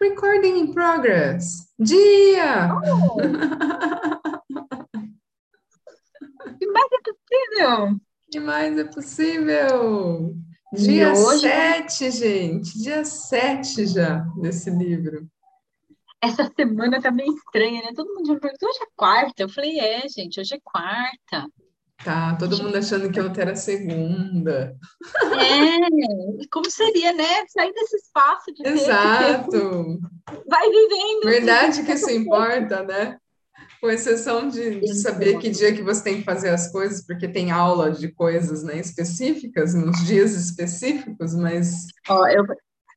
Recording in progress. Dia! Oh. que mais é possível? Que mais é possível? Dia hoje... 7, gente. Dia 7 já desse livro. Essa semana tá meio estranha, né? Todo mundo já me perguntou, hoje é quarta? Eu falei, é, gente, hoje é quarta. Tá, todo mundo achando que ontem era segunda. É, como seria, né? Sair desse espaço de Exato. Tempo. Vai vivendo. Verdade que isso importa, né? Com exceção de, de, saber que dia que você tem que fazer as coisas, porque tem aula de coisas né, específicas, nos dias específicos, mas. Ó, eu,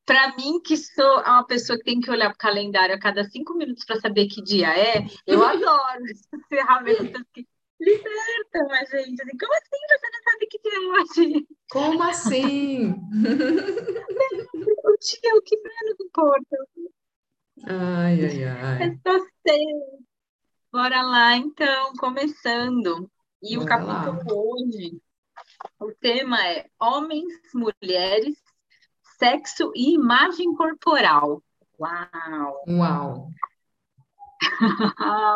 para mim, que sou uma pessoa que tem que olhar para o calendário a cada cinco minutos para saber que dia é, eu adoro essas ferramentas que libertam a gente. Assim, como assim você não sabe que dia é hoje? Como assim? o dia é o que menos importa. Ai, ai, ai. Eu só sei. Bora lá, então, começando. E Bora o capítulo lá. hoje, o tema é Homens, Mulheres, Sexo e Imagem Corporal. Uau! Uau!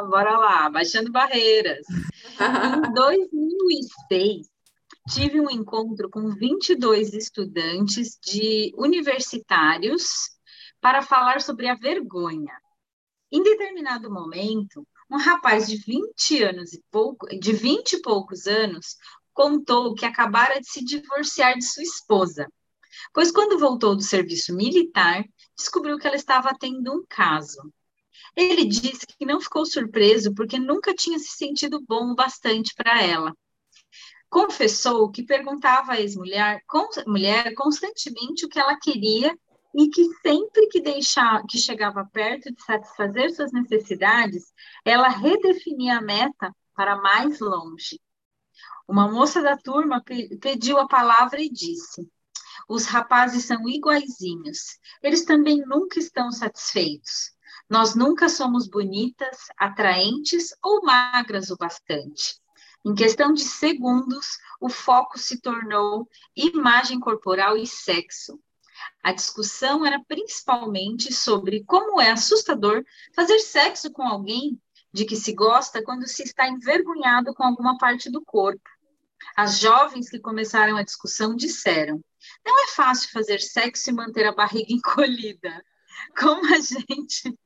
Bora lá, baixando barreiras. em 2006, tive um encontro com 22 estudantes de universitários para falar sobre a vergonha. Em determinado momento, um rapaz de 20 anos e pouco, de 20 e poucos anos, contou que acabara de se divorciar de sua esposa, pois quando voltou do serviço militar, descobriu que ela estava tendo um caso. Ele disse que não ficou surpreso porque nunca tinha se sentido bom o bastante para ela. Confessou que perguntava à ex-mulher mulher constantemente o que ela queria e que sempre que, deixar, que chegava perto de satisfazer suas necessidades, ela redefinia a meta para mais longe. Uma moça da turma pediu a palavra e disse: Os rapazes são iguaizinhos, eles também nunca estão satisfeitos. Nós nunca somos bonitas, atraentes ou magras o bastante. Em questão de segundos, o foco se tornou imagem corporal e sexo, a discussão era principalmente sobre como é assustador fazer sexo com alguém de que se gosta quando se está envergonhado com alguma parte do corpo. As jovens que começaram a discussão disseram: não é fácil fazer sexo e manter a barriga encolhida. Como a gente.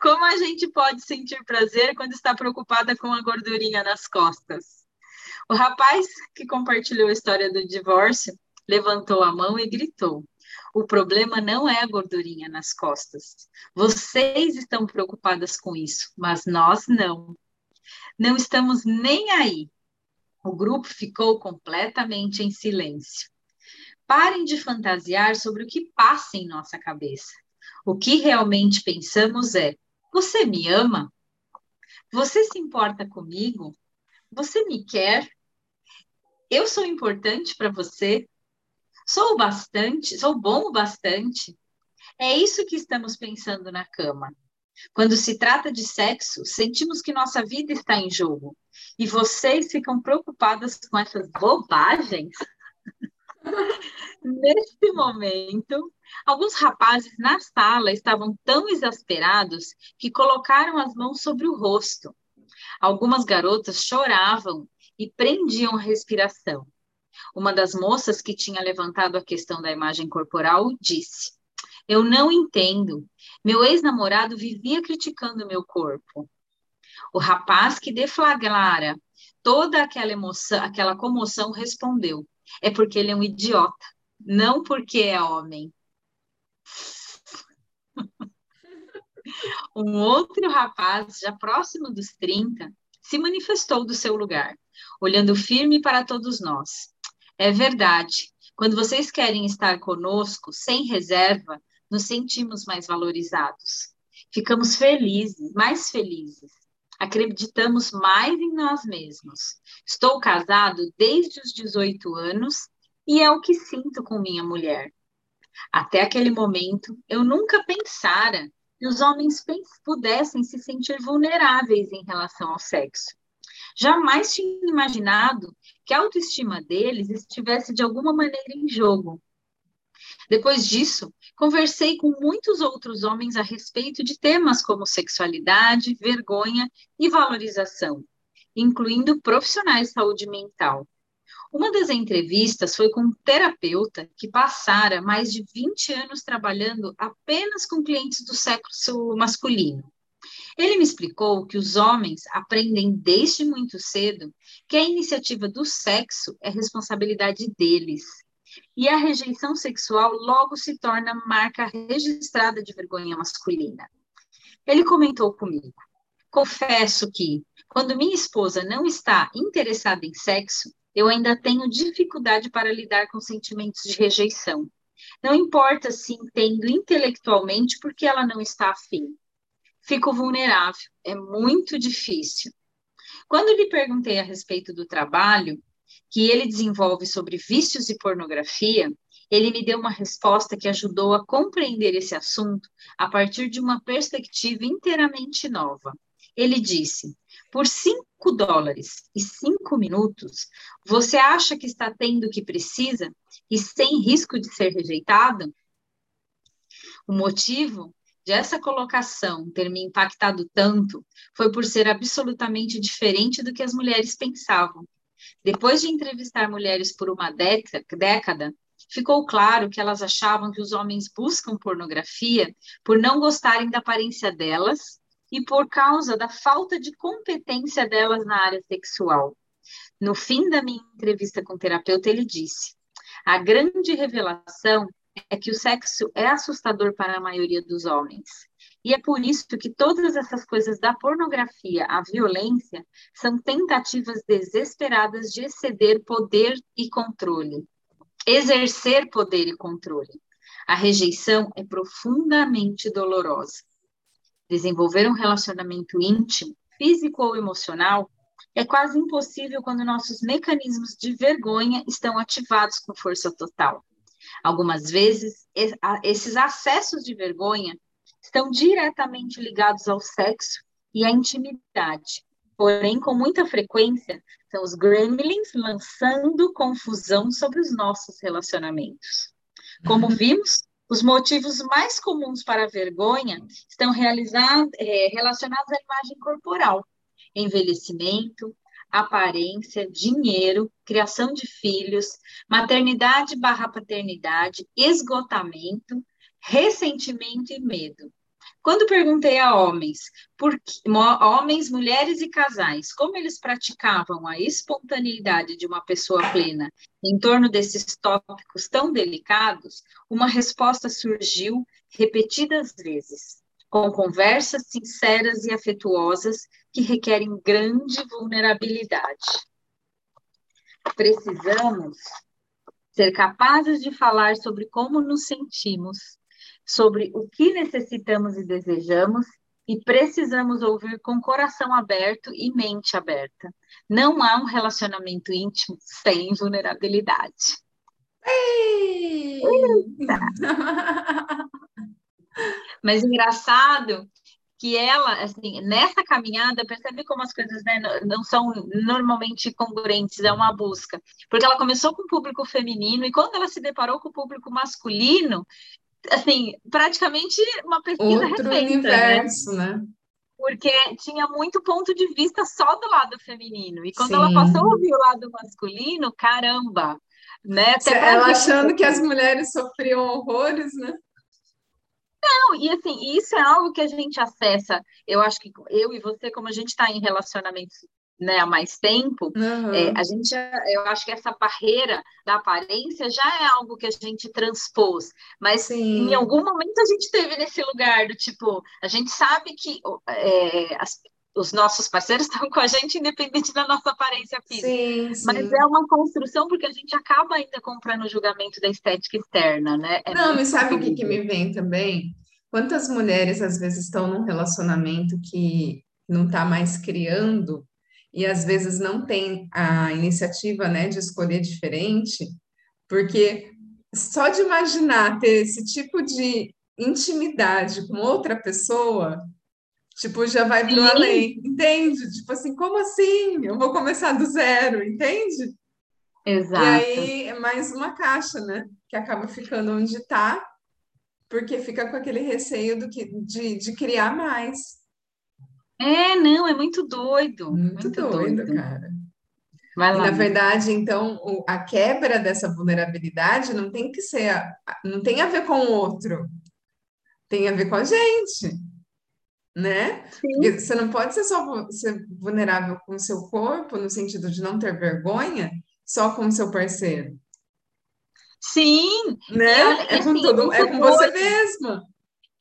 Como a gente pode sentir prazer quando está preocupada com a gordurinha nas costas? O rapaz que compartilhou a história do divórcio levantou a mão e gritou: O problema não é a gordurinha nas costas. Vocês estão preocupadas com isso, mas nós não. Não estamos nem aí. O grupo ficou completamente em silêncio. Parem de fantasiar sobre o que passa em nossa cabeça. O que realmente pensamos é: você me ama? Você se importa comigo? Você me quer? Eu sou importante para você? Sou bastante, sou bom o bastante. É isso que estamos pensando na cama. Quando se trata de sexo, sentimos que nossa vida está em jogo. E vocês ficam preocupadas com essas bobagens? Neste momento, alguns rapazes na sala estavam tão exasperados que colocaram as mãos sobre o rosto. Algumas garotas choravam e prendiam a respiração. Uma das moças que tinha levantado a questão da imagem corporal disse: Eu não entendo. Meu ex-namorado vivia criticando meu corpo. O rapaz que deflaglara toda aquela emoção, aquela comoção respondeu: É porque ele é um idiota, não porque é homem. um outro rapaz, já próximo dos 30, se manifestou do seu lugar, olhando firme para todos nós. É verdade. Quando vocês querem estar conosco, sem reserva, nos sentimos mais valorizados. Ficamos felizes, mais felizes. Acreditamos mais em nós mesmos. Estou casado desde os 18 anos e é o que sinto com minha mulher. Até aquele momento, eu nunca pensara que os homens pudessem se sentir vulneráveis em relação ao sexo. Jamais tinha imaginado que a autoestima deles estivesse de alguma maneira em jogo. Depois disso, conversei com muitos outros homens a respeito de temas como sexualidade, vergonha e valorização, incluindo profissionais de saúde mental. Uma das entrevistas foi com um terapeuta que passara mais de 20 anos trabalhando apenas com clientes do sexo masculino. Ele me explicou que os homens aprendem desde muito cedo que a iniciativa do sexo é responsabilidade deles. E a rejeição sexual logo se torna marca registrada de vergonha masculina. Ele comentou comigo: Confesso que, quando minha esposa não está interessada em sexo, eu ainda tenho dificuldade para lidar com sentimentos de rejeição. Não importa se entendo intelectualmente porque ela não está afim. Fico vulnerável, é muito difícil. Quando lhe perguntei a respeito do trabalho que ele desenvolve sobre vícios e pornografia, ele me deu uma resposta que ajudou a compreender esse assunto a partir de uma perspectiva inteiramente nova. Ele disse: por 5 dólares e 5 minutos, você acha que está tendo o que precisa e sem risco de ser rejeitado? O motivo de essa colocação ter me impactado tanto foi por ser absolutamente diferente do que as mulheres pensavam. Depois de entrevistar mulheres por uma década, ficou claro que elas achavam que os homens buscam pornografia por não gostarem da aparência delas e por causa da falta de competência delas na área sexual. No fim da minha entrevista com o terapeuta, ele disse: a grande revelação é que o sexo é assustador para a maioria dos homens. E é por isso que todas essas coisas da pornografia à violência são tentativas desesperadas de exceder poder e controle. Exercer poder e controle. A rejeição é profundamente dolorosa. Desenvolver um relacionamento íntimo, físico ou emocional, é quase impossível quando nossos mecanismos de vergonha estão ativados com força total. Algumas vezes, esses acessos de vergonha estão diretamente ligados ao sexo e à intimidade. Porém, com muita frequência, são os gremlins lançando confusão sobre os nossos relacionamentos. Como vimos, os motivos mais comuns para a vergonha estão é, relacionados à imagem corporal, envelhecimento, aparência, dinheiro, criação de filhos, maternidade barra paternidade, esgotamento, ressentimento e medo. Quando perguntei a homens, por que, homens, mulheres e casais, como eles praticavam a espontaneidade de uma pessoa plena em torno desses tópicos tão delicados, uma resposta surgiu repetidas vezes, com conversas sinceras e afetuosas que requerem grande vulnerabilidade. Precisamos ser capazes de falar sobre como nos sentimos sobre o que necessitamos e desejamos e precisamos ouvir com coração aberto e mente aberta. Não há um relacionamento íntimo sem vulnerabilidade. Mas engraçado que ela, assim, nessa caminhada, percebe como as coisas né, não são normalmente congruentes, é uma busca. Porque ela começou com o público feminino e quando ela se deparou com o público masculino, assim, praticamente uma pesquisa Outro refeita, né? universo, né? né? Porque tinha muito ponto de vista só do lado feminino. E quando Sim. ela passou a ouvir o lado masculino, caramba, né? Ela achando que as mulheres sofriam horrores, né? Não, e assim, isso é algo que a gente acessa. Eu acho que eu e você, como a gente está em relacionamentos né, há mais tempo, uhum. é, a gente, eu acho que essa barreira da aparência já é algo que a gente transpôs, mas Sim. em algum momento a gente teve nesse lugar do tipo, a gente sabe que é, as, os nossos parceiros estão com a gente independente da nossa aparência física, sim, sim. mas é uma construção porque a gente acaba ainda comprando o julgamento da estética externa, né? É Não, me sabe o que, que me vem também? Quantas mulheres às vezes estão num relacionamento que não está mais criando e às vezes não tem a iniciativa, né, de escolher diferente, porque só de imaginar ter esse tipo de intimidade com outra pessoa, tipo, já vai para além, entende? Tipo assim, como assim? Eu vou começar do zero, entende? Exato. E aí é mais uma caixa, né? que acaba ficando onde está, porque fica com aquele receio do que, de, de criar mais. É, não, é muito doido. Muito, muito doido, doido, cara. Vai lá. E, na verdade, então, o, a quebra dessa vulnerabilidade não tem que ser, não tem a ver com o outro, tem a ver com a gente, né? Porque você não pode ser só ser vulnerável com o seu corpo, no sentido de não ter vergonha, só com o seu parceiro. Sim! Né? É com, assim, todo, é com você mesma.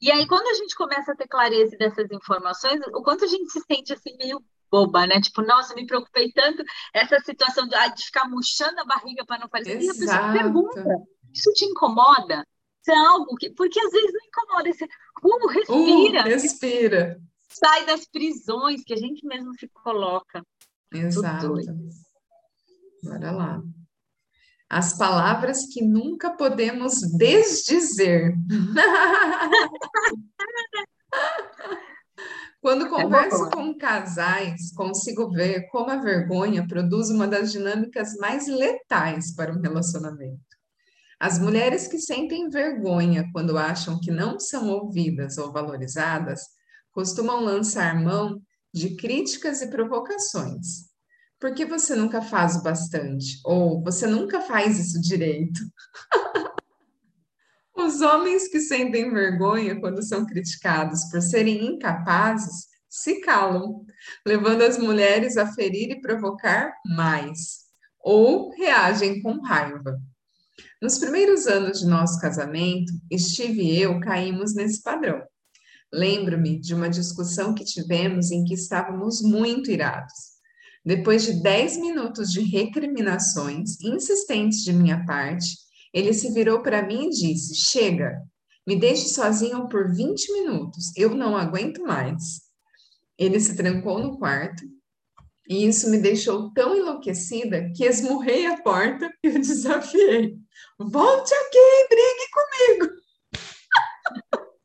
E aí, quando a gente começa a ter clareza dessas informações, o quanto a gente se sente assim meio boba, né? Tipo, nossa, me preocupei tanto essa situação de, de ficar murchando a barriga para não parecer. Exato. E a pessoa pergunta: isso te incomoda? Isso é algo que. Porque às vezes não incomoda. Você, uh, respira. Uh, respira. Sai das prisões que a gente mesmo se coloca. Exato. Bora lá. As palavras que nunca podemos desdizer. Quando é converso com casais, consigo ver como a vergonha produz uma das dinâmicas mais letais para um relacionamento. As mulheres que sentem vergonha quando acham que não são ouvidas ou valorizadas costumam lançar mão de críticas e provocações. Por que você nunca faz o bastante? Ou você nunca faz isso direito? Os homens que sentem vergonha quando são criticados por serem incapazes se calam, levando as mulheres a ferir e provocar mais, ou reagem com raiva. Nos primeiros anos de nosso casamento, Steve e eu caímos nesse padrão. Lembro-me de uma discussão que tivemos em que estávamos muito irados. Depois de 10 minutos de recriminações insistentes de minha parte, ele se virou para mim e disse: Chega, me deixe sozinho por 20 minutos, eu não aguento mais. Ele se trancou no quarto e isso me deixou tão enlouquecida que esmurrei a porta e o desafiei. Volte aqui, brigue comigo.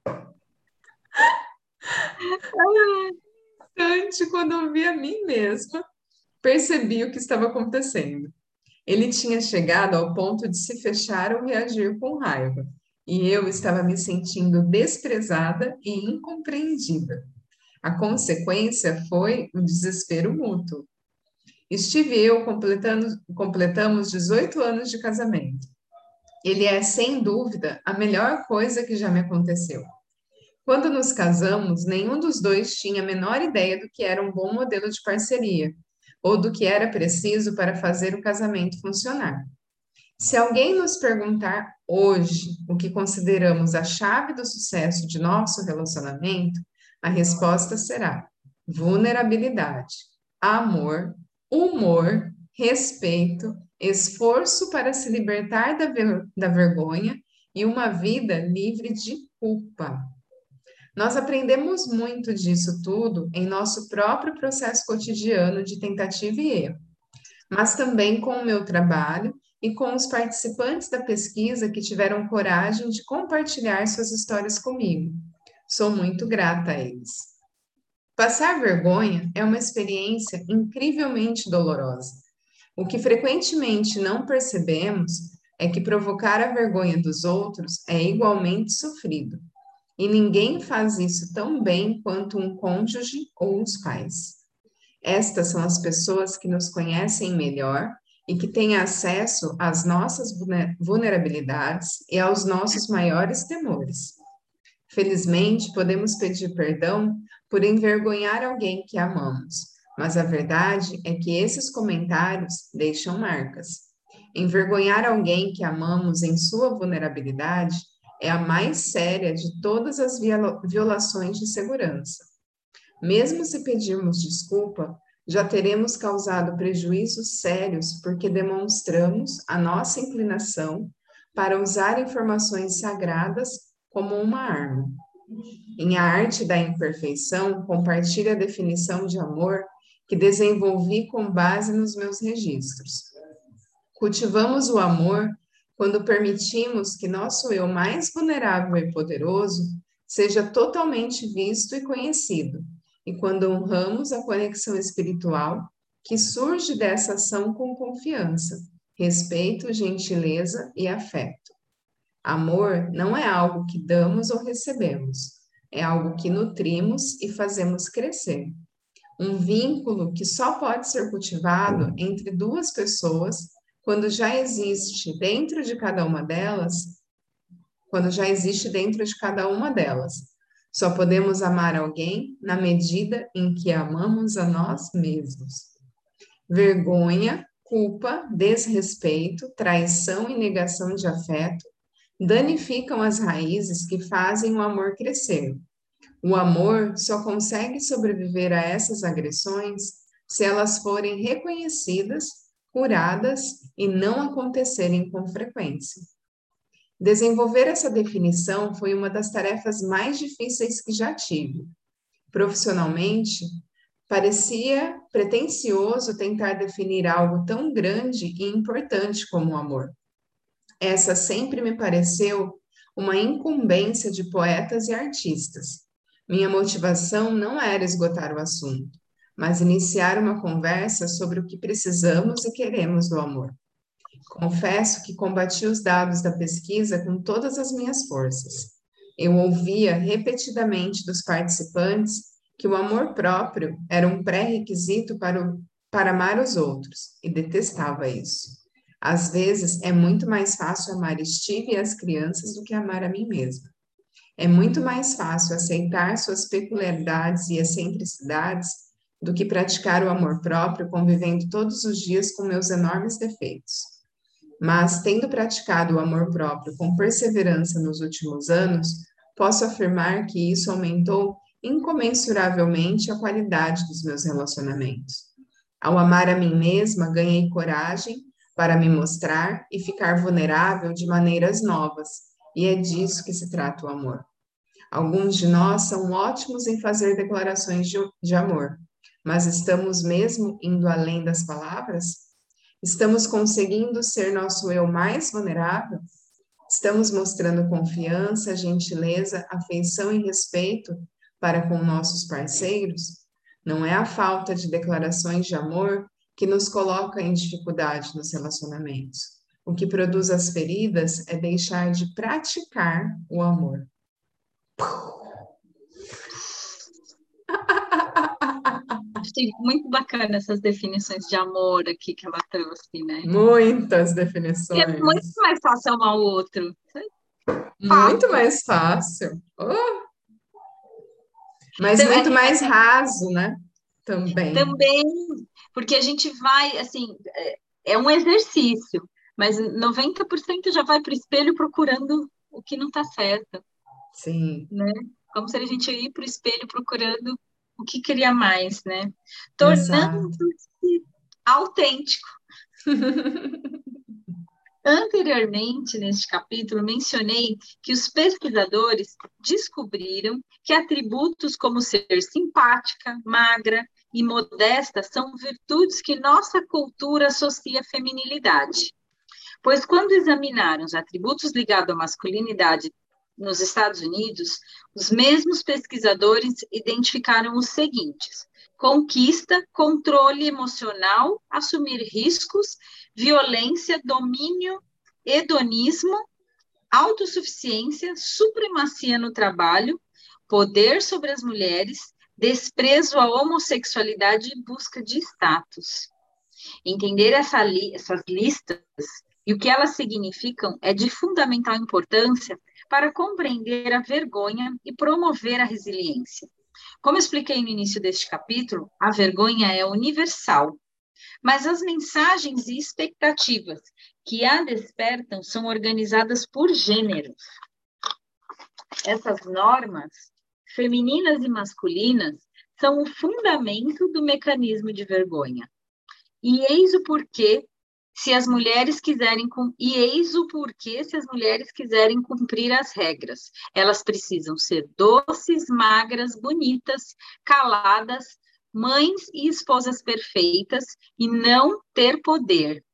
Antes, quando eu vi a mim mesma, percebi o que estava acontecendo. Ele tinha chegado ao ponto de se fechar ou reagir com raiva, e eu estava me sentindo desprezada e incompreendida. A consequência foi o desespero mútuo. Steve e eu completamos 18 anos de casamento. Ele é, sem dúvida, a melhor coisa que já me aconteceu. Quando nos casamos, nenhum dos dois tinha a menor ideia do que era um bom modelo de parceria, ou do que era preciso para fazer o casamento funcionar. Se alguém nos perguntar hoje o que consideramos a chave do sucesso de nosso relacionamento, a resposta será vulnerabilidade, amor, humor, respeito, esforço para se libertar da, ver da vergonha e uma vida livre de culpa. Nós aprendemos muito disso tudo em nosso próprio processo cotidiano de tentativa e erro, mas também com o meu trabalho e com os participantes da pesquisa que tiveram coragem de compartilhar suas histórias comigo. Sou muito grata a eles. Passar vergonha é uma experiência incrivelmente dolorosa. O que frequentemente não percebemos é que provocar a vergonha dos outros é igualmente sofrido. E ninguém faz isso tão bem quanto um cônjuge ou os pais. Estas são as pessoas que nos conhecem melhor e que têm acesso às nossas vulnerabilidades e aos nossos maiores temores. Felizmente, podemos pedir perdão por envergonhar alguém que amamos, mas a verdade é que esses comentários deixam marcas. Envergonhar alguém que amamos em sua vulnerabilidade é a mais séria de todas as violações de segurança. Mesmo se pedirmos desculpa, já teremos causado prejuízos sérios porque demonstramos a nossa inclinação para usar informações sagradas como uma arma. Em A Arte da Imperfeição, compartilha a definição de amor que desenvolvi com base nos meus registros. Cultivamos o amor quando permitimos que nosso eu mais vulnerável e poderoso seja totalmente visto e conhecido, e quando honramos a conexão espiritual que surge dessa ação com confiança, respeito, gentileza e afeto. Amor não é algo que damos ou recebemos, é algo que nutrimos e fazemos crescer. Um vínculo que só pode ser cultivado entre duas pessoas quando já existe dentro de cada uma delas, quando já existe dentro de cada uma delas. Só podemos amar alguém na medida em que amamos a nós mesmos. Vergonha, culpa, desrespeito, traição e negação de afeto danificam as raízes que fazem o amor crescer. O amor só consegue sobreviver a essas agressões se elas forem reconhecidas, curadas e não acontecerem com frequência. Desenvolver essa definição foi uma das tarefas mais difíceis que já tive. Profissionalmente, parecia pretensioso tentar definir algo tão grande e importante como o amor. Essa sempre me pareceu uma incumbência de poetas e artistas. Minha motivação não era esgotar o assunto, mas iniciar uma conversa sobre o que precisamos e queremos do amor. Confesso que combati os dados da pesquisa com todas as minhas forças. Eu ouvia repetidamente dos participantes que o amor próprio era um pré-requisito para, para amar os outros, e detestava isso. Às vezes é muito mais fácil amar Steve e as crianças do que amar a mim mesma. É muito mais fácil aceitar suas peculiaridades e excentricidades do que praticar o amor próprio convivendo todos os dias com meus enormes defeitos. Mas, tendo praticado o amor próprio com perseverança nos últimos anos, posso afirmar que isso aumentou incomensuravelmente a qualidade dos meus relacionamentos. Ao amar a mim mesma, ganhei coragem para me mostrar e ficar vulnerável de maneiras novas, e é disso que se trata o amor. Alguns de nós são ótimos em fazer declarações de, de amor, mas estamos mesmo indo além das palavras? Estamos conseguindo ser nosso eu mais vulnerável? Estamos mostrando confiança, gentileza, afeição e respeito para com nossos parceiros? Não é a falta de declarações de amor que nos coloca em dificuldade nos relacionamentos. O que produz as feridas é deixar de praticar o amor. Achei muito bacana essas definições de amor aqui que ela trouxe, né? Muitas definições. E é muito mais fácil amar o outro. Muito mais fácil. Oh. Mas então, muito mais raso, né? Também. Também, porque a gente vai, assim, é, é um exercício, mas 90% já vai para o espelho procurando o que não está certo. Sim. Né? Como se a gente ir para o espelho procurando o que queria mais, né? Tornando-se autêntico. Anteriormente, neste capítulo, mencionei que os pesquisadores descobriram que atributos como ser simpática, magra e modesta são virtudes que nossa cultura associa à feminilidade. Pois quando examinaram os atributos ligados à masculinidade nos Estados Unidos, os mesmos pesquisadores identificaram os seguintes: conquista, controle emocional, assumir riscos, violência, domínio, hedonismo, autossuficiência, supremacia no trabalho, poder sobre as mulheres, desprezo à homossexualidade e busca de status. Entender essa li essas listas e o que elas significam é de fundamental importância para compreender a vergonha e promover a resiliência. Como expliquei no início deste capítulo, a vergonha é universal, mas as mensagens e expectativas que a despertam são organizadas por gêneros. Essas normas, femininas e masculinas, são o fundamento do mecanismo de vergonha. E eis o porquê se as mulheres quiserem e eis o porquê se as mulheres quiserem cumprir as regras. Elas precisam ser doces, magras, bonitas, caladas, mães e esposas perfeitas e não ter poder.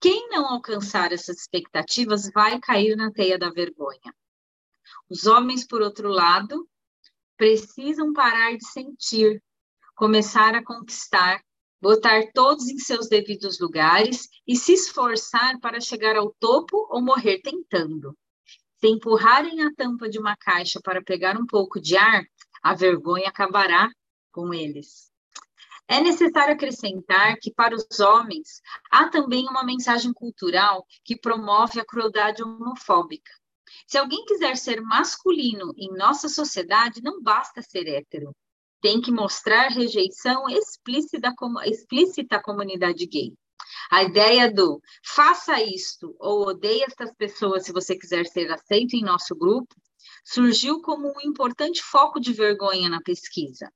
Quem não alcançar essas expectativas vai cair na teia da vergonha. Os homens, por outro lado, precisam parar de sentir, começar a conquistar, botar todos em seus devidos lugares e se esforçar para chegar ao topo ou morrer tentando. Se empurrarem a tampa de uma caixa para pegar um pouco de ar, a vergonha acabará com eles. É necessário acrescentar que, para os homens, há também uma mensagem cultural que promove a crueldade homofóbica. Se alguém quiser ser masculino em nossa sociedade, não basta ser hétero. Tem que mostrar rejeição explícita, explícita à comunidade gay. A ideia do faça isto ou odeie estas pessoas se você quiser ser aceito em nosso grupo surgiu como um importante foco de vergonha na pesquisa.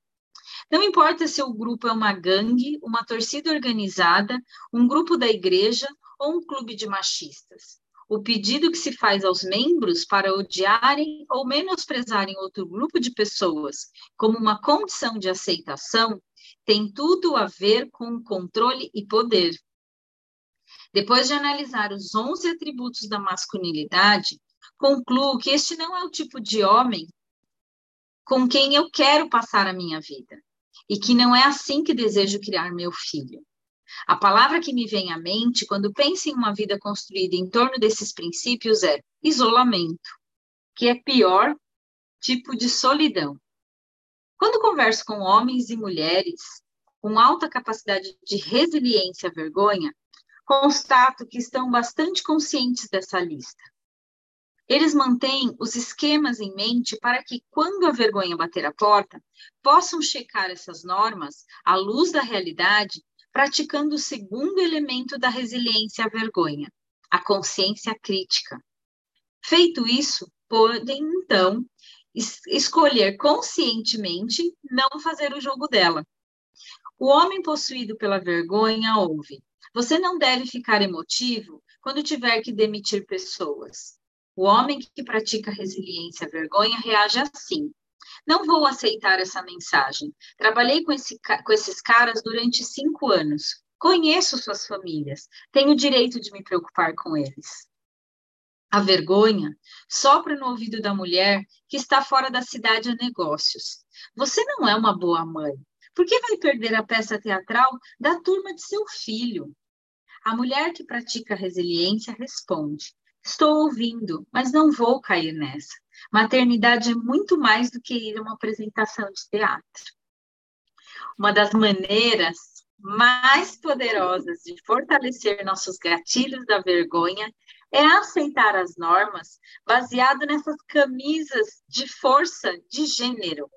Não importa se o grupo é uma gangue, uma torcida organizada, um grupo da igreja ou um clube de machistas. O pedido que se faz aos membros para odiarem ou menosprezarem outro grupo de pessoas como uma condição de aceitação tem tudo a ver com controle e poder. Depois de analisar os 11 atributos da masculinidade, concluo que este não é o tipo de homem com quem eu quero passar a minha vida e que não é assim que desejo criar meu filho. A palavra que me vem à mente quando penso em uma vida construída em torno desses princípios é isolamento, que é pior tipo de solidão. Quando converso com homens e mulheres com alta capacidade de resiliência à vergonha, constato que estão bastante conscientes dessa lista. Eles mantêm os esquemas em mente para que, quando a vergonha bater a porta, possam checar essas normas à luz da realidade, praticando o segundo elemento da resiliência à vergonha, a consciência crítica. Feito isso, podem, então, es escolher conscientemente não fazer o jogo dela. O homem possuído pela vergonha ouve: você não deve ficar emotivo quando tiver que demitir pessoas. O homem que pratica resiliência à vergonha reage assim. Não vou aceitar essa mensagem. Trabalhei com, esse, com esses caras durante cinco anos. Conheço suas famílias. Tenho direito de me preocupar com eles. A vergonha sopra no ouvido da mulher que está fora da cidade a negócios. Você não é uma boa mãe. Por que vai perder a peça teatral da turma de seu filho? A mulher que pratica resiliência responde: Estou ouvindo, mas não vou cair nessa. Maternidade é muito mais do que ir a uma apresentação de teatro. Uma das maneiras mais poderosas de fortalecer nossos gatilhos da vergonha é aceitar as normas baseado nessas camisas de força de gênero.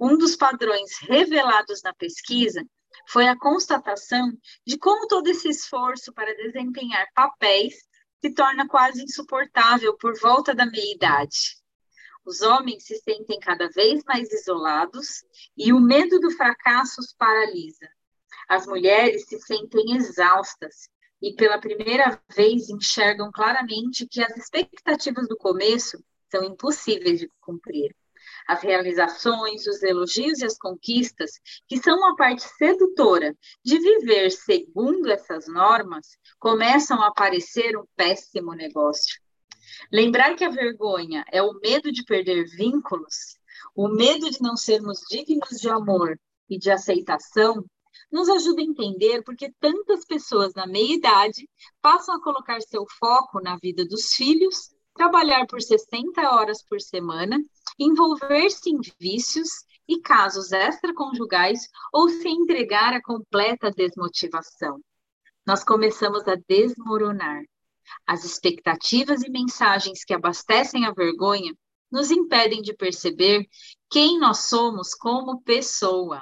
Um dos padrões revelados na pesquisa foi a constatação de como todo esse esforço para desempenhar papéis se torna quase insuportável por volta da meia-idade. Os homens se sentem cada vez mais isolados e o medo do fracasso os paralisa. As mulheres se sentem exaustas e, pela primeira vez, enxergam claramente que as expectativas do começo são impossíveis de cumprir as realizações, os elogios e as conquistas, que são uma parte sedutora de viver segundo essas normas, começam a parecer um péssimo negócio. Lembrar que a vergonha é o medo de perder vínculos, o medo de não sermos dignos de amor e de aceitação, nos ajuda a entender porque tantas pessoas na meia-idade passam a colocar seu foco na vida dos filhos, trabalhar por 60 horas por semana envolver-se em vícios e casos extraconjugais ou se entregar à completa desmotivação. Nós começamos a desmoronar. As expectativas e mensagens que abastecem a vergonha nos impedem de perceber quem nós somos como pessoa.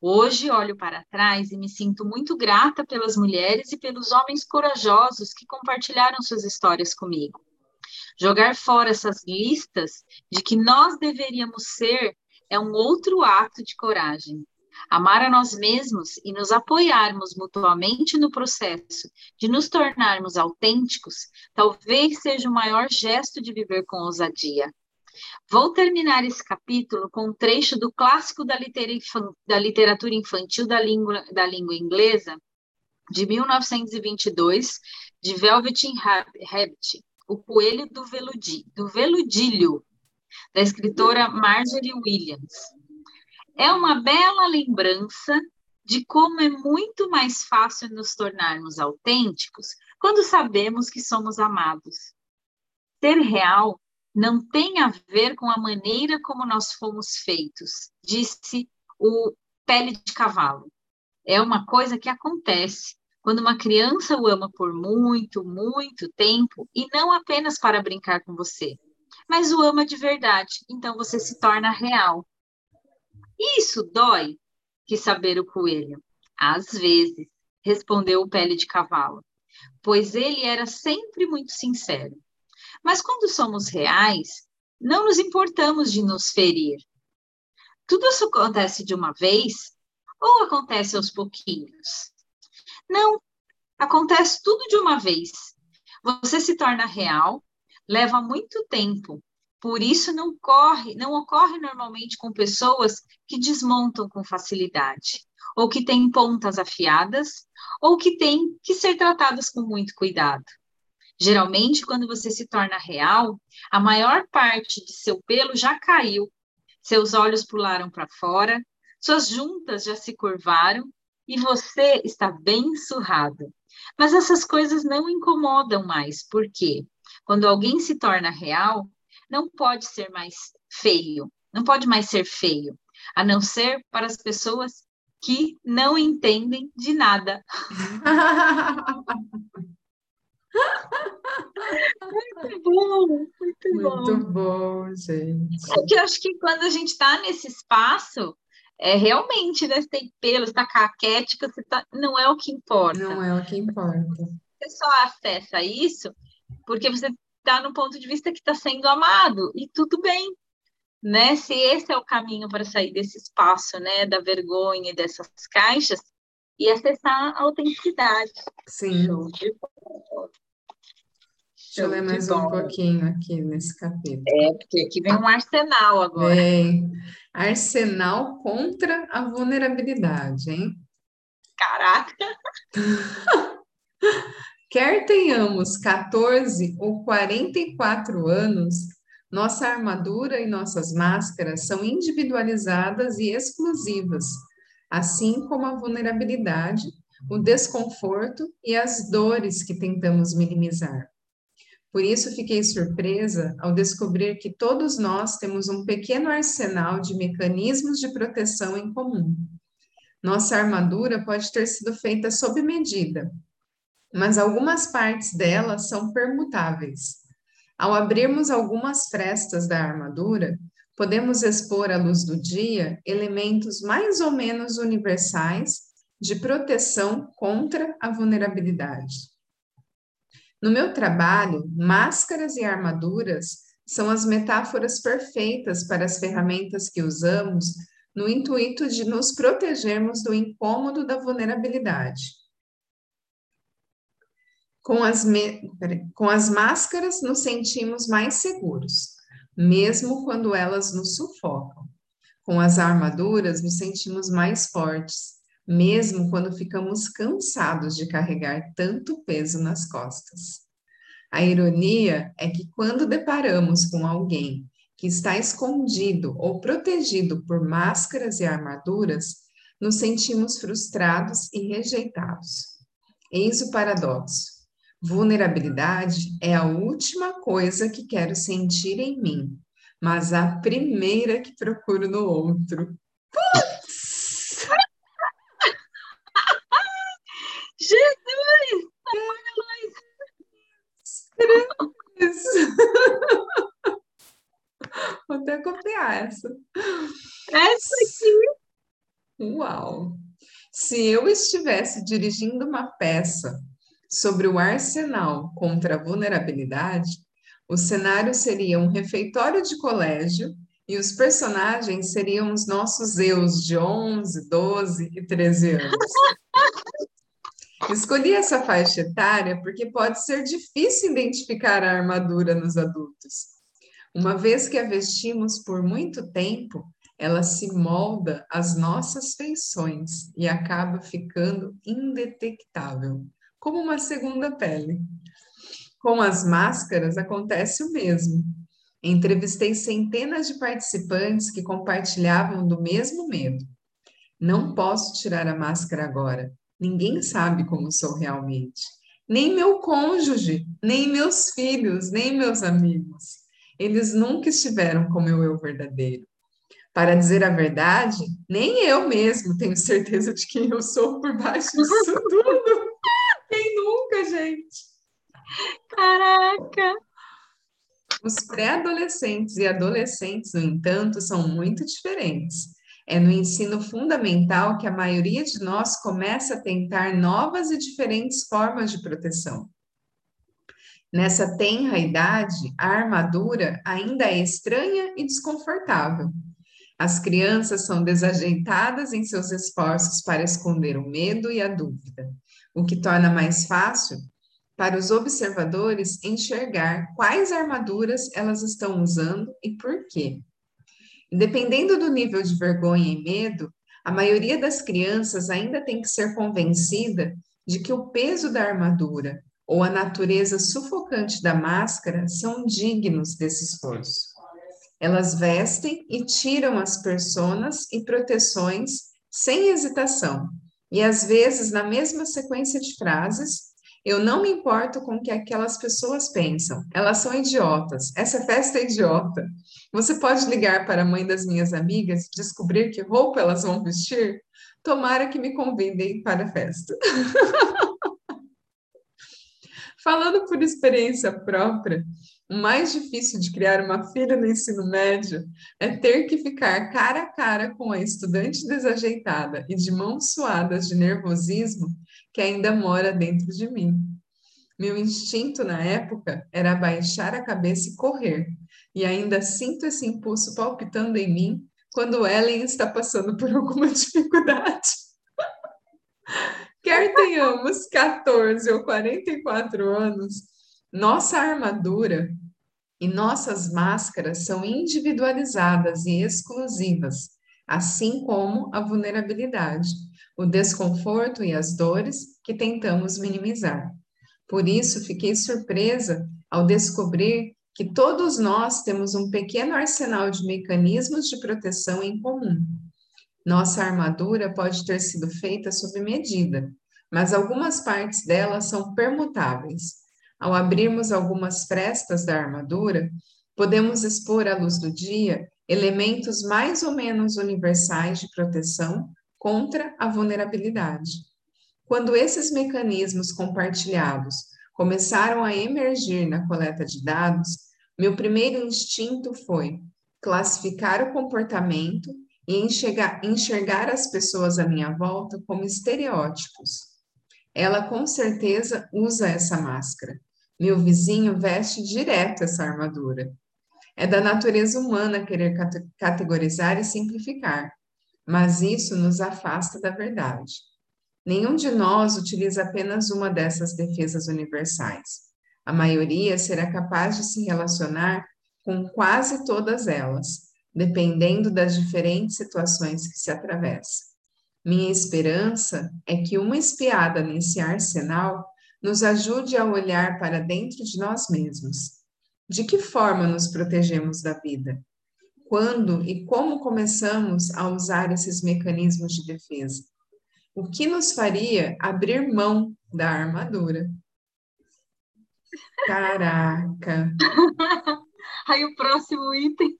Hoje olho para trás e me sinto muito grata pelas mulheres e pelos homens corajosos que compartilharam suas histórias comigo. Jogar fora essas listas de que nós deveríamos ser é um outro ato de coragem. Amar a nós mesmos e nos apoiarmos mutuamente no processo de nos tornarmos autênticos talvez seja o maior gesto de viver com ousadia. Vou terminar esse capítulo com um trecho do clássico da, da literatura infantil da língua, da língua inglesa, de 1922, de Velvet Rabbit, o Coelho do, Veludi, do Veludilho, da escritora Marjorie Williams. É uma bela lembrança de como é muito mais fácil nos tornarmos autênticos quando sabemos que somos amados. Ser real não tem a ver com a maneira como nós fomos feitos, disse o pele de cavalo. É uma coisa que acontece quando uma criança o ama por muito, muito tempo e não apenas para brincar com você, mas o ama de verdade, então você se torna real. Isso dói, que saber o coelho. Às vezes, respondeu o pele de cavalo, pois ele era sempre muito sincero. Mas quando somos reais, não nos importamos de nos ferir. Tudo isso acontece de uma vez ou acontece aos pouquinhos? Não, acontece tudo de uma vez. Você se torna real, leva muito tempo. Por isso não corre, não ocorre normalmente com pessoas que desmontam com facilidade, ou que têm pontas afiadas, ou que têm que ser tratadas com muito cuidado. Geralmente, quando você se torna real, a maior parte de seu pelo já caiu, seus olhos pularam para fora, suas juntas já se curvaram e você está bem surrado. Mas essas coisas não incomodam mais, porque quando alguém se torna real, não pode ser mais feio, não pode mais ser feio, a não ser para as pessoas que não entendem de nada. Muito bom, muito, muito bom. Muito bom, gente. É que eu acho que quando a gente está nesse espaço, é realmente, né? Você tem pelo, tá caquética, você tá... não é o que importa. Não é o que importa. Você só acessa isso porque você está no ponto de vista que está sendo amado, e tudo bem. Né? Se esse é o caminho para sair desse espaço, né, da vergonha e dessas caixas, e acessar a autenticidade. Sim. Deixa eu ler mais um pouquinho aqui nesse capítulo. É, porque aqui vem um arsenal agora. Vem. Arsenal contra a vulnerabilidade, hein? Caraca! Quer tenhamos 14 ou 44 anos, nossa armadura e nossas máscaras são individualizadas e exclusivas, assim como a vulnerabilidade, o desconforto e as dores que tentamos minimizar. Por isso fiquei surpresa ao descobrir que todos nós temos um pequeno arsenal de mecanismos de proteção em comum. Nossa armadura pode ter sido feita sob medida, mas algumas partes dela são permutáveis. Ao abrirmos algumas frestas da armadura, podemos expor à luz do dia elementos mais ou menos universais de proteção contra a vulnerabilidade. No meu trabalho, máscaras e armaduras são as metáforas perfeitas para as ferramentas que usamos no intuito de nos protegermos do incômodo da vulnerabilidade. Com as, me... com as máscaras, nos sentimos mais seguros, mesmo quando elas nos sufocam. Com as armaduras, nos sentimos mais fortes, mesmo quando ficamos cansados de carregar tanto peso nas costas. A ironia é que quando deparamos com alguém que está escondido ou protegido por máscaras e armaduras, nos sentimos frustrados e rejeitados. Eis o paradoxo. Vulnerabilidade é a última coisa que quero sentir em mim, mas a primeira que procuro no outro. Jesus! Vou até copiar essa. Essa aqui. Uau! Se eu estivesse dirigindo uma peça sobre o arsenal contra a vulnerabilidade, o cenário seria um refeitório de colégio e os personagens seriam os nossos eus de 11, 12 e 13 anos. Escolhi essa faixa etária porque pode ser difícil identificar a armadura nos adultos. Uma vez que a vestimos por muito tempo, ela se molda às nossas feições e acaba ficando indetectável, como uma segunda pele. Com as máscaras acontece o mesmo. Entrevistei centenas de participantes que compartilhavam do mesmo medo. Não posso tirar a máscara agora. Ninguém sabe como sou realmente. nem meu cônjuge, nem meus filhos, nem meus amigos. Eles nunca estiveram com meu eu verdadeiro. Para dizer a verdade, nem eu mesmo tenho certeza de quem eu sou por baixo disso tudo. Quem nunca, gente? Caraca! Os pré-adolescentes e adolescentes, no entanto, são muito diferentes. É no ensino fundamental que a maioria de nós começa a tentar novas e diferentes formas de proteção. Nessa tenra idade, a armadura ainda é estranha e desconfortável. As crianças são desajeitadas em seus esforços para esconder o medo e a dúvida, o que torna mais fácil para os observadores enxergar quais armaduras elas estão usando e por quê. Dependendo do nível de vergonha e medo, a maioria das crianças ainda tem que ser convencida de que o peso da armadura ou a natureza sufocante da máscara são dignos desse esforço. Elas vestem e tiram as personas e proteções sem hesitação, e às vezes na mesma sequência de frases. Eu não me importo com o que aquelas pessoas pensam. Elas são idiotas. Essa festa é idiota. Você pode ligar para a mãe das minhas amigas e descobrir que roupa elas vão vestir? Tomara que me convidem para a festa. Falando por experiência própria, o mais difícil de criar uma filha no ensino médio é ter que ficar cara a cara com a estudante desajeitada e de mãos suadas de nervosismo que ainda mora dentro de mim. Meu instinto na época era baixar a cabeça e correr, e ainda sinto esse impulso palpitando em mim quando Ellen está passando por alguma dificuldade. Quer tenhamos 14 ou 44 anos, nossa armadura e nossas máscaras são individualizadas e exclusivas, assim como a vulnerabilidade, o desconforto e as dores que tentamos minimizar. Por isso, fiquei surpresa ao descobrir que todos nós temos um pequeno arsenal de mecanismos de proteção em comum. Nossa armadura pode ter sido feita sob medida, mas algumas partes dela são permutáveis. Ao abrirmos algumas frestas da armadura, podemos expor à luz do dia elementos mais ou menos universais de proteção contra a vulnerabilidade. Quando esses mecanismos compartilhados começaram a emergir na coleta de dados, meu primeiro instinto foi classificar o comportamento e enxergar, enxergar as pessoas à minha volta como estereótipos. Ela com certeza usa essa máscara. Meu vizinho veste direto essa armadura. É da natureza humana querer categorizar e simplificar, mas isso nos afasta da verdade. Nenhum de nós utiliza apenas uma dessas defesas universais. A maioria será capaz de se relacionar com quase todas elas, dependendo das diferentes situações que se atravessam. Minha esperança é que uma espiada nesse arsenal nos ajude a olhar para dentro de nós mesmos. De que forma nos protegemos da vida? Quando e como começamos a usar esses mecanismos de defesa? O que nos faria abrir mão da armadura? Caraca! Aí o próximo item.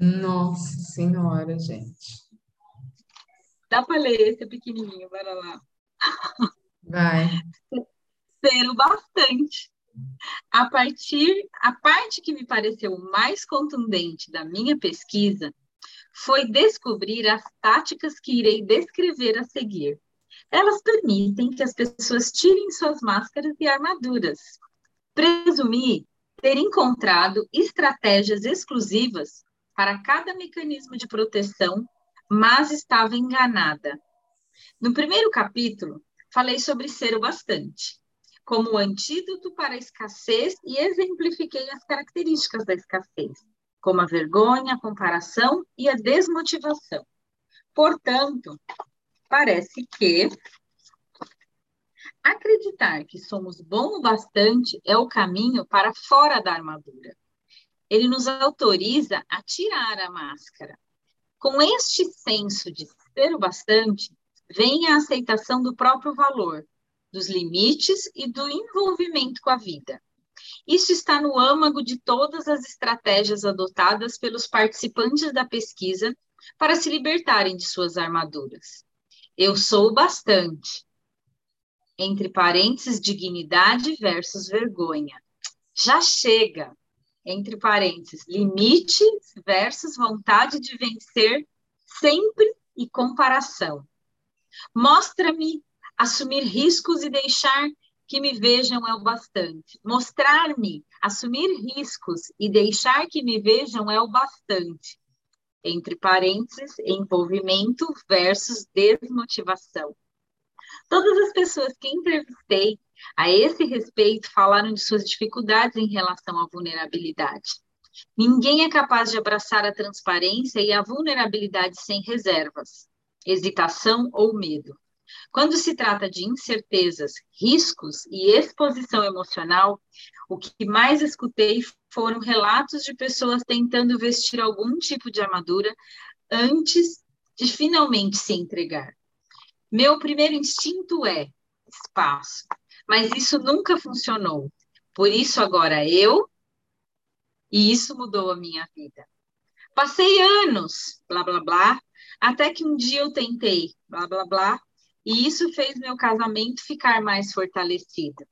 Nossa Senhora, gente. Dá para ler esse pequenininho, bora lá. Vai. Ser o bastante. A partir, a parte que me pareceu mais contundente da minha pesquisa foi descobrir as táticas que irei descrever a seguir. Elas permitem que as pessoas tirem suas máscaras e armaduras. Presumi ter encontrado estratégias exclusivas para cada mecanismo de proteção, mas estava enganada. No primeiro capítulo, falei sobre ser o bastante, como antídoto para a escassez e exemplifiquei as características da escassez, como a vergonha, a comparação e a desmotivação. Portanto, parece que acreditar que somos bom o bastante é o caminho para fora da armadura. Ele nos autoriza a tirar a máscara. Com este senso de ser o bastante, vem a aceitação do próprio valor, dos limites e do envolvimento com a vida. Isso está no âmago de todas as estratégias adotadas pelos participantes da pesquisa para se libertarem de suas armaduras. Eu sou bastante. Entre parênteses, dignidade versus vergonha. Já chega. Entre parênteses, limite versus vontade de vencer sempre e comparação. Mostra-me assumir riscos e deixar que me vejam é o bastante. Mostrar-me, assumir riscos e deixar que me vejam é o bastante. Entre parênteses, envolvimento versus desmotivação. Todas as pessoas que entrevistei a esse respeito falaram de suas dificuldades em relação à vulnerabilidade. Ninguém é capaz de abraçar a transparência e a vulnerabilidade sem reservas, hesitação ou medo. Quando se trata de incertezas, riscos e exposição emocional, o que mais escutei foram relatos de pessoas tentando vestir algum tipo de armadura antes de finalmente se entregar. Meu primeiro instinto é espaço, mas isso nunca funcionou. Por isso agora eu e isso mudou a minha vida. Passei anos, blá blá blá, até que um dia eu tentei, blá blá blá, e isso fez meu casamento ficar mais fortalecido.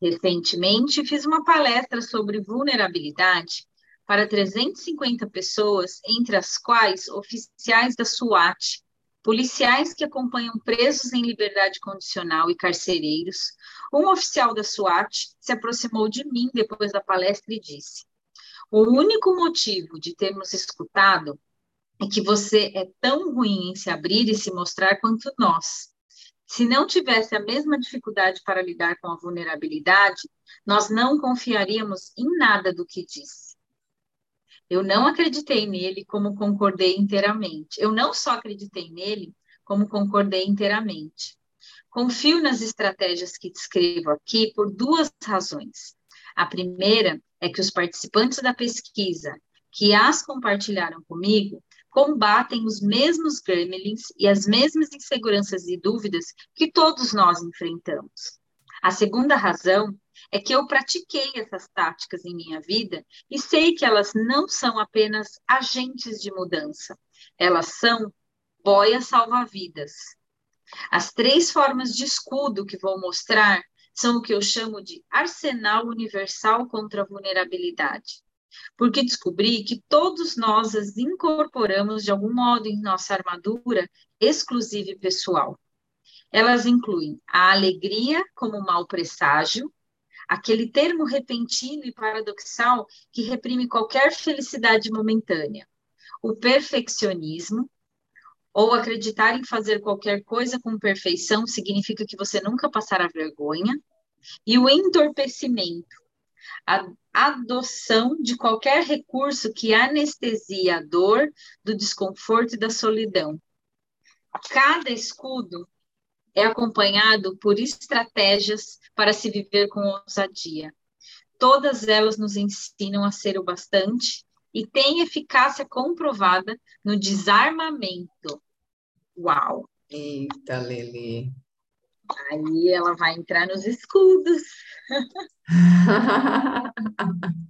Recentemente, fiz uma palestra sobre vulnerabilidade para 350 pessoas, entre as quais oficiais da SWAT, policiais que acompanham presos em liberdade condicional e carcereiros. Um oficial da SWAT se aproximou de mim depois da palestra e disse: O único motivo de termos escutado é que você é tão ruim em se abrir e se mostrar quanto nós. Se não tivesse a mesma dificuldade para lidar com a vulnerabilidade, nós não confiaríamos em nada do que disse. Eu não acreditei nele como concordei inteiramente. Eu não só acreditei nele, como concordei inteiramente. Confio nas estratégias que descrevo aqui por duas razões. A primeira é que os participantes da pesquisa que as compartilharam comigo combatem os mesmos gremlins e as mesmas inseguranças e dúvidas que todos nós enfrentamos. A segunda razão é que eu pratiquei essas táticas em minha vida e sei que elas não são apenas agentes de mudança, elas são boias salva-vidas. As três formas de escudo que vou mostrar são o que eu chamo de arsenal universal contra a vulnerabilidade porque descobri que todos nós as incorporamos de algum modo em nossa armadura exclusiva e pessoal. Elas incluem a alegria como mau presságio, aquele termo repentino e paradoxal que reprime qualquer felicidade momentânea, o perfeccionismo, ou acreditar em fazer qualquer coisa com perfeição significa que você nunca passará vergonha, e o entorpecimento, a adoção de qualquer recurso que anestesia a dor, do desconforto e da solidão. Cada escudo é acompanhado por estratégias para se viver com ousadia. Todas elas nos ensinam a ser o bastante e têm eficácia comprovada no desarmamento. Uau! Eita, Lili! Aí ela vai entrar nos escudos.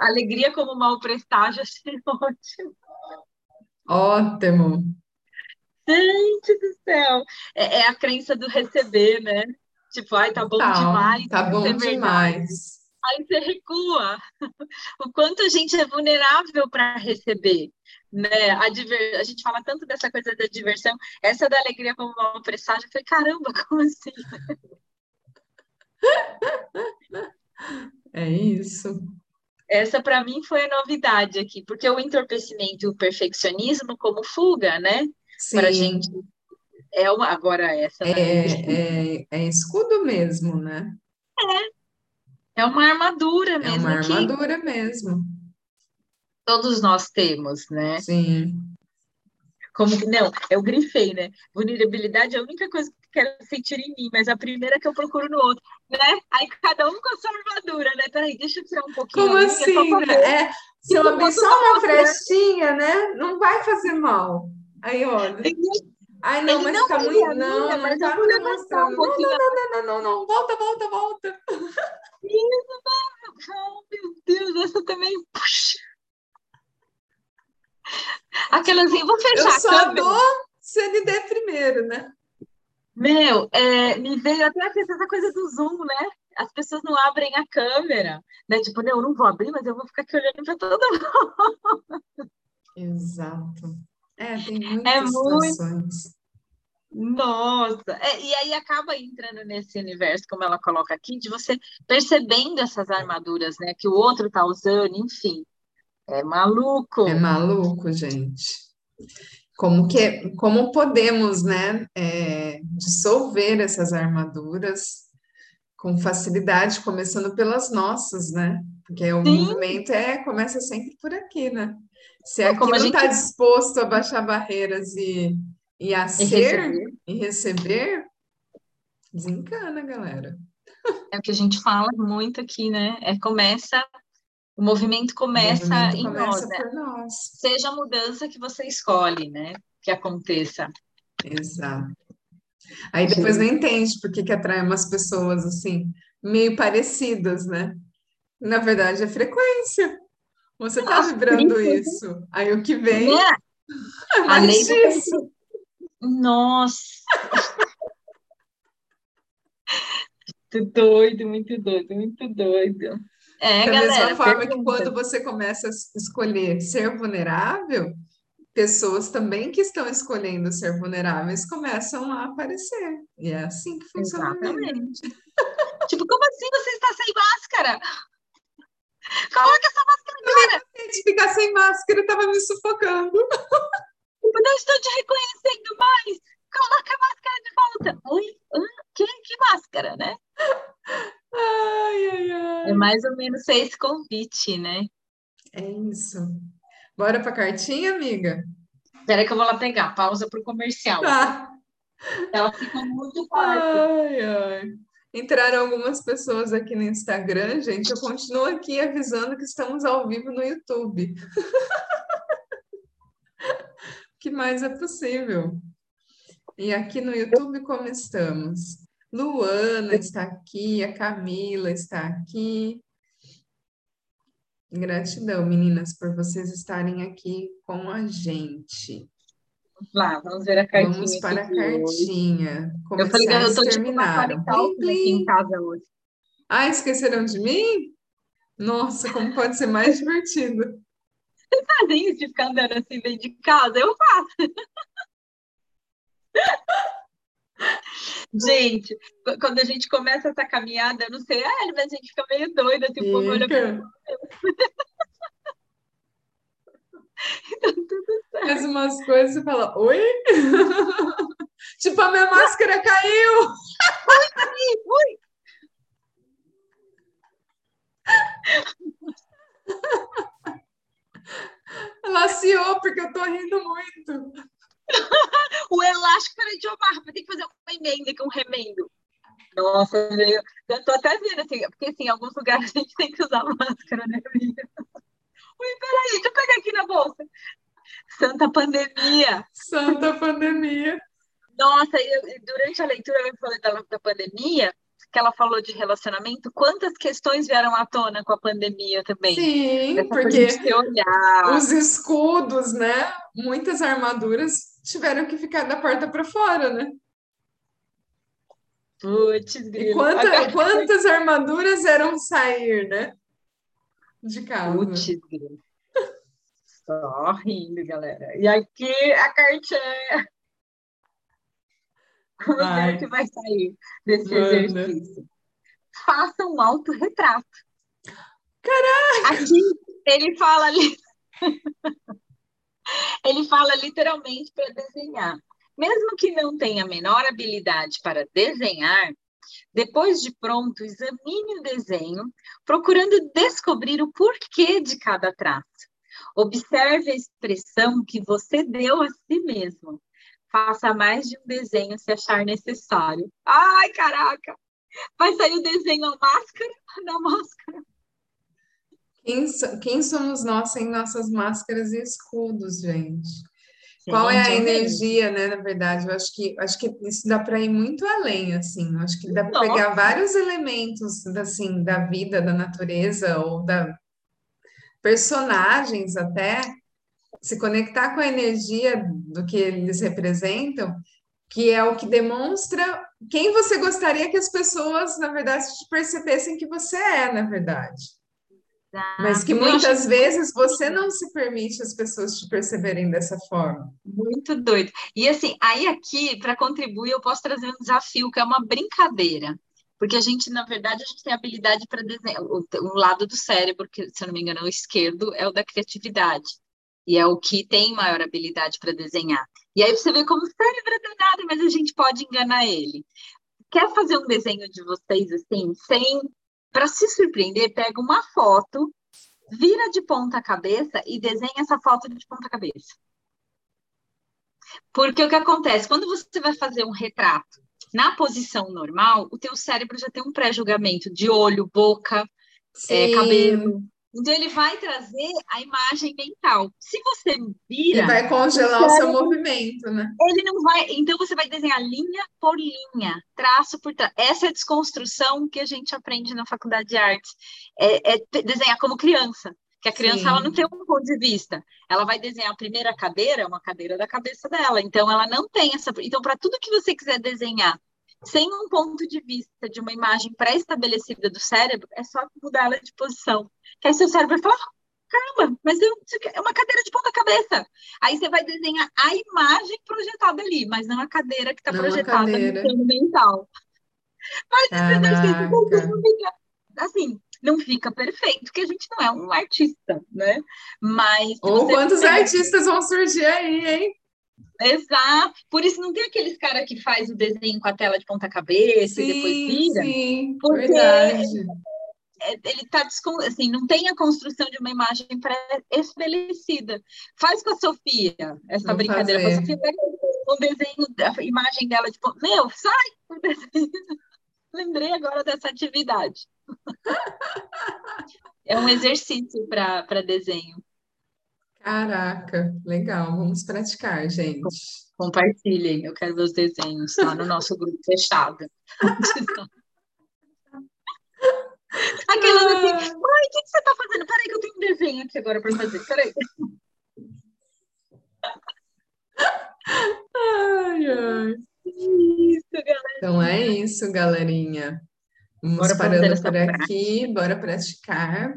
Alegria como mal presságio, achei ótimo. Ótimo. Gente do céu. É, é, a crença do receber, né? Tipo, ai, tá bom tá, demais. Tá bom demais. Aí você recua. O quanto a gente é vulnerável para receber né? A, diver... a gente fala tanto dessa coisa da diversão, essa da alegria como uma presságio, eu falei, caramba, como assim? É isso. Essa para mim foi a novidade aqui, porque o entorpecimento e o perfeccionismo como fuga, né? Para gente é uma agora essa é, é, é, escudo mesmo, né? É. É uma armadura mesmo. É uma armadura mesmo todos nós temos, né? Sim. Como não, eu grifei, né? Vulnerabilidade é a única coisa que quero sentir em mim, mas a primeira que eu procuro no outro, né? Aí cada um com a sua armadura, né? Peraí, deixa eu tirar um pouquinho. Como assim, né? É, se eu abrir só uma frestinha, né? Não vai fazer mal. Aí, olha. Ai, não, mas não tá muito. Não, não, tá não mostrando. Um não, não, não, não, não, não, volta, volta, volta. Isso, não, meu Deus, essa também. Puxa. Aquelas assim, vou fechar Eu só a câmera. dou CND primeiro, né? Meu, é, me veio até essa coisa do Zoom, né? As pessoas não abrem a câmera, né? Tipo, não, eu não vou abrir, mas eu vou ficar aqui olhando para todo mundo. Exato. É, tem muitas é situações. Nossa, é, e aí acaba entrando nesse universo, como ela coloca aqui, de você percebendo essas armaduras, né, que o outro tá usando, enfim. É maluco. É maluco, gente. Como que, como podemos, né, é, dissolver essas armaduras com facilidade, começando pelas nossas, né? Porque o Sim. movimento é começa sempre por aqui, né? Se aqui não está gente... disposto a baixar barreiras e, e a e ser receber. e receber, desencana, galera. É o que a gente fala muito aqui, né? É começa o movimento começa, o movimento em começa nós, né? nós. Seja a mudança que você escolhe, né? Que aconteça. Exato. Aí depois não entende por que, que atrai umas pessoas assim, meio parecidas, né? Na verdade, é frequência. Você está vibrando isso. Aí o que vem é, é mais disso. Nossa! muito doido, muito doido, muito doido. É, da galera, mesma forma pergunta. que quando você começa a escolher ser vulnerável, pessoas também que estão escolhendo ser vulneráveis começam a aparecer. E é assim que funciona. Exatamente. tipo, como assim você está sem máscara? Coloca essa máscara agora! De ficar sem máscara estava me sufocando. Eu não estou te reconhecendo mais. Coloca a máscara de volta. Oi? Que, que máscara, né? Ai, ai, ai. É mais ou menos esse convite, né? É isso. Bora para a cartinha, amiga? Espera que eu vou lá pegar. Pausa para o comercial. Tá. Ela ficou muito forte. Ai, ai. Entraram algumas pessoas aqui no Instagram, gente. Eu continuo aqui avisando que estamos ao vivo no YouTube. que mais é possível? E aqui no YouTube, como estamos? Luana está aqui, a Camila está aqui. Gratidão, meninas, por vocês estarem aqui com a gente. Vamos lá, vamos ver a cartinha. Vamos para a cartinha. Começar eu falei que eu tô terminaram. Tipo aqui em casa hoje. Ah, esqueceram de mim? Nossa, como pode ser mais divertido. Vocês fazem isso de ficar andando assim dentro de casa? Eu faço. Gente, quando a gente começa essa caminhada, eu não sei, ah, mas a gente fica meio doida, assim, o povo olha pra Então, tudo certo. Faz umas coisas e fala, oi? tipo, a minha máscara caiu! ui, ui! Laciou, porque eu tô rindo muito. o elástico era de Omar, tem que fazer uma emenda, é um remendo. Nossa, meu, eu tô até vendo, assim, porque assim, em alguns lugares a gente tem que usar máscara, né, amiga? Ui, peraí, deixa eu pegar aqui na bolsa. Santa pandemia. Santa pandemia. Nossa, eu, durante a leitura eu falei da, da pandemia, que ela falou de relacionamento, quantas questões vieram à tona com a pandemia também? Sim, porque os escudos, né? Muitas armaduras tiveram que ficar da porta para fora, né? Putz, e quanta, quantas armaduras eram sair, né? De casa. Putz, Só rindo, galera. E aqui a cartinha. Vamos ver o que vai sair desse Manda. exercício. Faça um autorretrato. Caraca! Aqui ele fala ali. Ele fala literalmente para desenhar. Mesmo que não tenha a menor habilidade para desenhar, depois de pronto, examine o desenho, procurando descobrir o porquê de cada traço. Observe a expressão que você deu a si mesmo. Faça mais de um desenho se achar necessário. Ai, caraca! Vai sair o desenho a máscara na máscara. Quem, quem somos nós sem nossas máscaras e escudos, gente? Qual é a energia, né? Na verdade, eu acho que acho que isso dá para ir muito além, assim. Eu acho que dá para pegar vários elementos assim da vida, da natureza ou da personagens até se conectar com a energia do que eles representam, que é o que demonstra quem você gostaria que as pessoas, na verdade, te percebessem que você é, na verdade. Mas que muitas vezes você não se permite as pessoas te perceberem dessa forma. Muito doido. E assim, aí aqui, para contribuir, eu posso trazer um desafio, que é uma brincadeira. Porque a gente, na verdade, a gente tem habilidade para desenhar. Um lado do cérebro, que, se eu não me engano, é o esquerdo, é o da criatividade. E é o que tem maior habilidade para desenhar. E aí você vê como o cérebro é danado, mas a gente pode enganar ele. Quer fazer um desenho de vocês assim, sem. Para se surpreender, pega uma foto, vira de ponta cabeça e desenha essa foto de ponta cabeça. Porque o que acontece? Quando você vai fazer um retrato na posição normal, o teu cérebro já tem um pré-julgamento de olho, boca, é, cabelo. Então ele vai trazer a imagem mental. Se você vira, e vai congelar o seu movimento, né? Ele não vai. Então você vai desenhar linha por linha, traço por traço. Essa é a desconstrução que a gente aprende na faculdade de artes. É, é desenhar como criança. Que a criança ela não tem um ponto de vista. Ela vai desenhar a primeira cadeira, é uma cadeira da cabeça dela. Então ela não tem essa. Então para tudo que você quiser desenhar sem um ponto de vista de uma imagem pré-estabelecida do cérebro, é só mudar ela de posição. Que aí seu cérebro vai falar, caramba, mas eu, é uma cadeira de ponta cabeça. Aí você vai desenhar a imagem projetada ali, mas não a cadeira que está projetada no plano mental. Mas Caraca. assim, não fica perfeito, porque a gente não é um artista, né? Mas. Ou quantos artistas vão surgir aí, hein? Exato. Por isso não tem aqueles cara que faz o desenho com a tela de ponta cabeça e depois vira. Sim, porque verdade. É, ele está assim, não tem a construção de uma imagem pré-estabelecida. Faz com a Sofia essa Vou brincadeira. Fazer. A Sofia pega o desenho, a imagem dela, tipo, meu, sai o desenho. Lembrei agora dessa atividade. é um exercício para desenho. Caraca, legal, vamos praticar, gente. Compartilhem, eu quero ver os desenhos lá no nosso grupo fechado. Aquela assim, mãe, o que, você está fazendo? Peraí que eu tenho um desenho aqui agora para fazer, peraí. Ai, ai. Isso, galera. Então é isso, galerinha. Vamos bora parando por aqui, prática. bora praticar.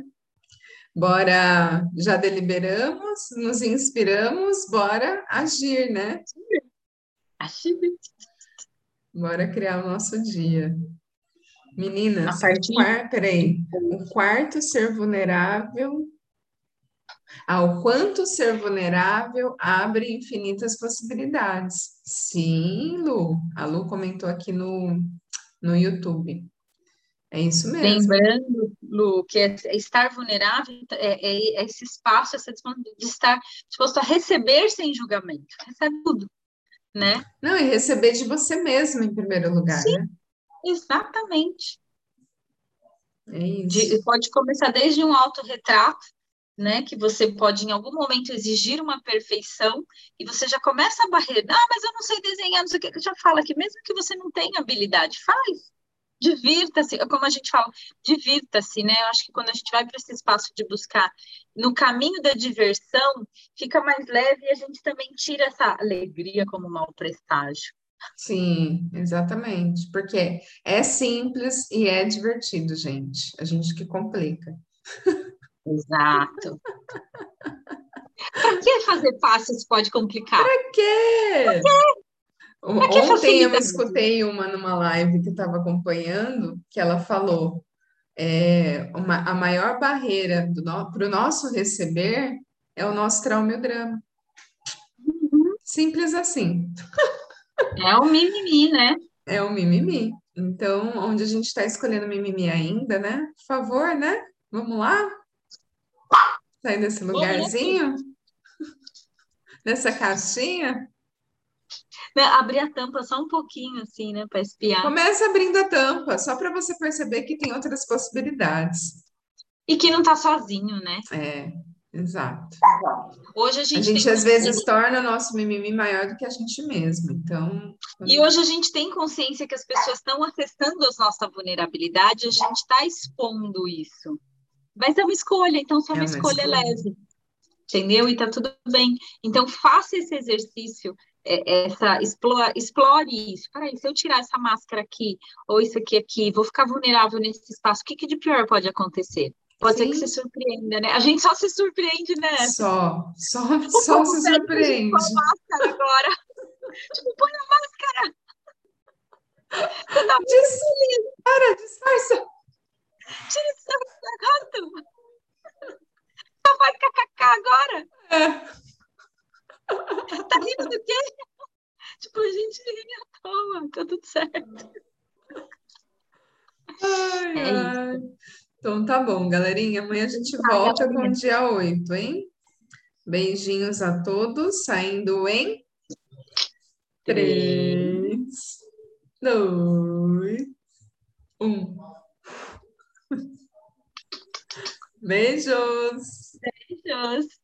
Bora, já deliberamos, nos inspiramos, bora agir, né? Agir. Bora criar o nosso dia. Meninas, partir... quarto, peraí, o quarto ser vulnerável, ao quanto ser vulnerável abre infinitas possibilidades. Sim, Lu, a Lu comentou aqui no, no YouTube. É isso mesmo. Lembrando, Lu, que é, é estar vulnerável é, é, é esse espaço, essa de estar disposto a receber sem julgamento. Recebe tudo, né? Não, e receber de você mesmo em primeiro lugar, Sim, né? Exatamente. É. De, pode começar desde um autorretrato, né? Que você pode, em algum momento, exigir uma perfeição e você já começa a barreira. Ah, mas eu não sei desenhar, não sei o que. Já fala que mesmo que você não tenha habilidade, faz divirta-se, como a gente fala, divirta-se, né? Eu acho que quando a gente vai para esse espaço de buscar no caminho da diversão, fica mais leve e a gente também tira essa alegria como mau presságio. Sim, exatamente, porque é simples e é divertido, gente. A gente que complica. Exato. Para que fazer fácil se pode complicar? Para quê? Pra quê? Ontem eu escutei uma numa live que estava acompanhando, que ela falou é, uma, a maior barreira para o nosso receber é o nosso trauma e o drama. Simples assim. É o mimimi, né? É o mimimi. Então, onde a gente está escolhendo mimimi ainda, né? Por favor, né? Vamos lá? Sair desse lugarzinho? Dessa caixinha? Né, abrir a tampa só um pouquinho, assim, né, para espiar. Começa abrindo a tampa, só para você perceber que tem outras possibilidades. E que não está sozinho, né? É, Exato. Hoje a gente, a gente às vezes torna o nosso mimimi maior do que a gente mesmo. Então. E hoje a gente tem consciência que as pessoas estão acessando a nossa vulnerabilidade, a gente está expondo isso. Mas é uma escolha, então só é uma, escolha, escolha leve. Entendeu? E tá tudo bem. Então faça esse exercício essa explore, explore isso. Peraí, se eu tirar essa máscara aqui, ou isso aqui aqui, vou ficar vulnerável nesse espaço, o que, que de pior pode acontecer? Pode Sim. ser que se surpreenda, né? A gente só se surpreende, né? Só, só, só se surpreende. Põe a máscara agora. tipo, põe a máscara. Tá. Para, disfarça. Tira esse. Só faz kkk agora. É. Tá rindo do quê? Tipo, a gente ri à toa, tá tudo certo. Ai, é ai. Então tá bom, galerinha. Amanhã a gente volta com o dia 8, hein? Beijinhos a todos, saindo em 3, 2, 1. Beijos! Beijos!